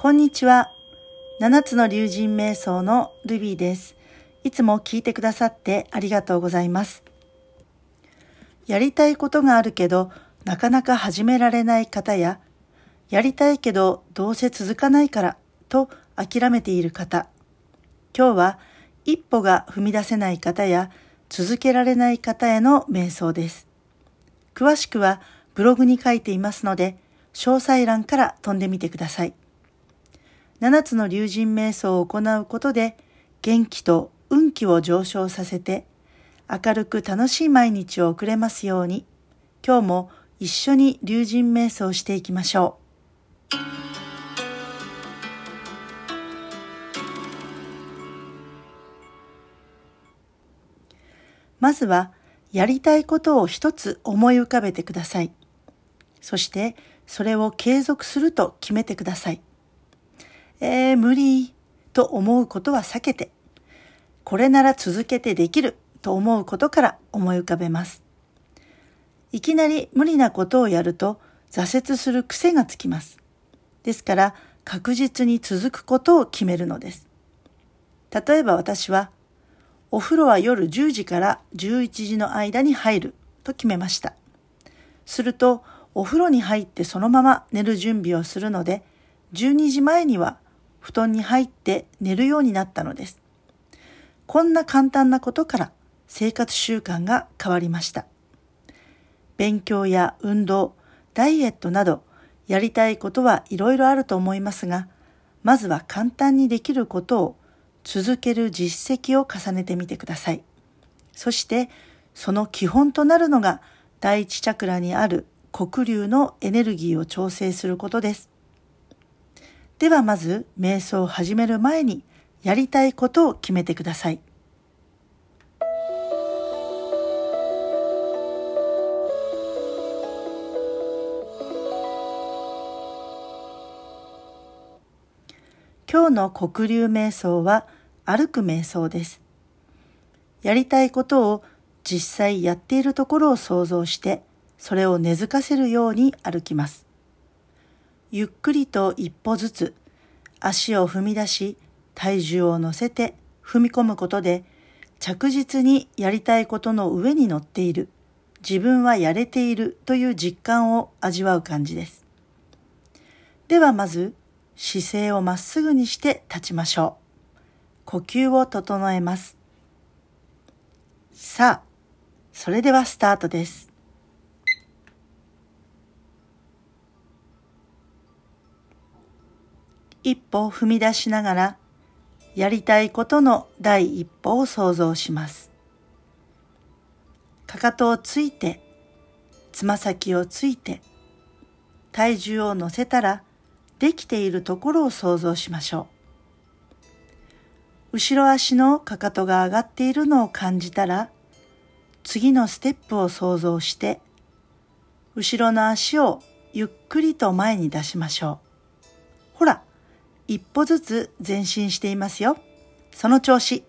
こんにちは。七つの竜神瞑想のルビーです。いつも聞いてくださってありがとうございます。やりたいことがあるけど、なかなか始められない方や、やりたいけどどうせ続かないからと諦めている方。今日は一歩が踏み出せない方や続けられない方への瞑想です。詳しくはブログに書いていますので、詳細欄から飛んでみてください。七つの竜神瞑想を行うことで元気と運気を上昇させて明るく楽しい毎日を送れますように今日も一緒に竜神瞑想していきましょう。まずはやりたいことを一つ思い浮かべてください。そしてそれを継続すると決めてください。えー、無理と思うことは避けて、これなら続けてできると思うことから思い浮かべます。いきなり無理なことをやると挫折する癖がつきます。ですから確実に続くことを決めるのです。例えば私は、お風呂は夜10時から11時の間に入ると決めました。すると、お風呂に入ってそのまま寝る準備をするので、12時前には布団に入って寝るようになったのです。こんな簡単なことから生活習慣が変わりました。勉強や運動、ダイエットなどやりたいことはいろいろあると思いますが、まずは簡単にできることを続ける実績を重ねてみてください。そしてその基本となるのが第一チャクラにある黒竜のエネルギーを調整することです。ではまず瞑想を始める前にやりたいことを決めてください。今日の黒竜瞑想は歩く瞑想です。やりたいことを実際やっているところを想像して、それを根付かせるように歩きます。ゆっくりと一歩ずつ足を踏み出し体重を乗せて踏み込むことで着実にやりたいことの上に乗っている自分はやれているという実感を味わう感じです。ではまず姿勢をまっすぐにして立ちましょう。呼吸を整えます。さあ、それではスタートです。一歩踏み出しながら、やりたいことの第一歩を想像します。かかとをついて、つま先をついて、体重を乗せたら、できているところを想像しましょう。後ろ足のかかとが上がっているのを感じたら、次のステップを想像して、後ろの足をゆっくりと前に出しましょう。ほら、一歩ずつ前進していますよ。その調子。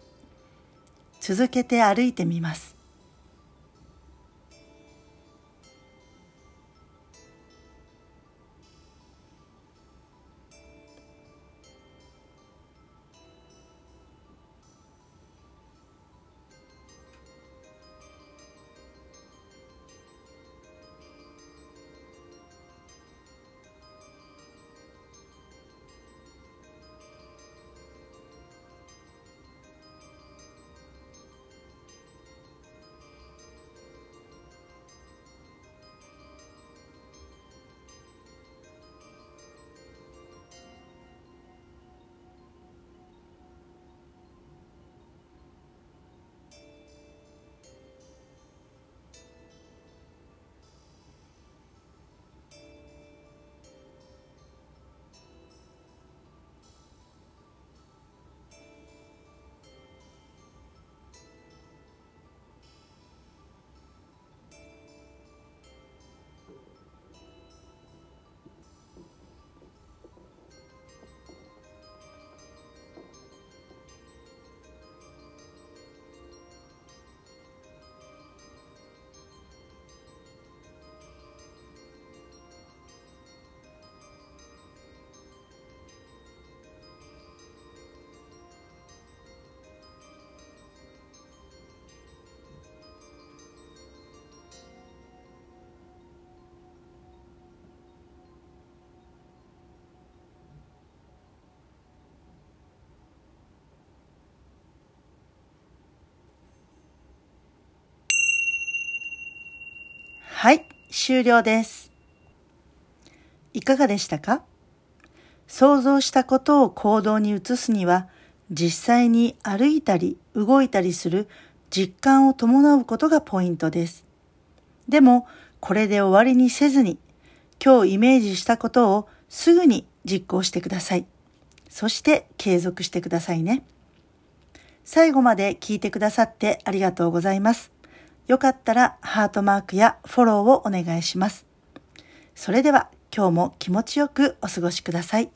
続けて歩いてみます。はい、終了です。いかがでしたか？想像したことを行動に移すには、実際に歩いたり動いたりする実感を伴うことがポイントです。でも、これで終わりにせずに、今日イメージしたことをすぐに実行してください。そして継続してくださいね。最後まで聞いてくださってありがとうございます。よかったらハートマークやフォローをお願いします。それでは今日も気持ちよくお過ごしください。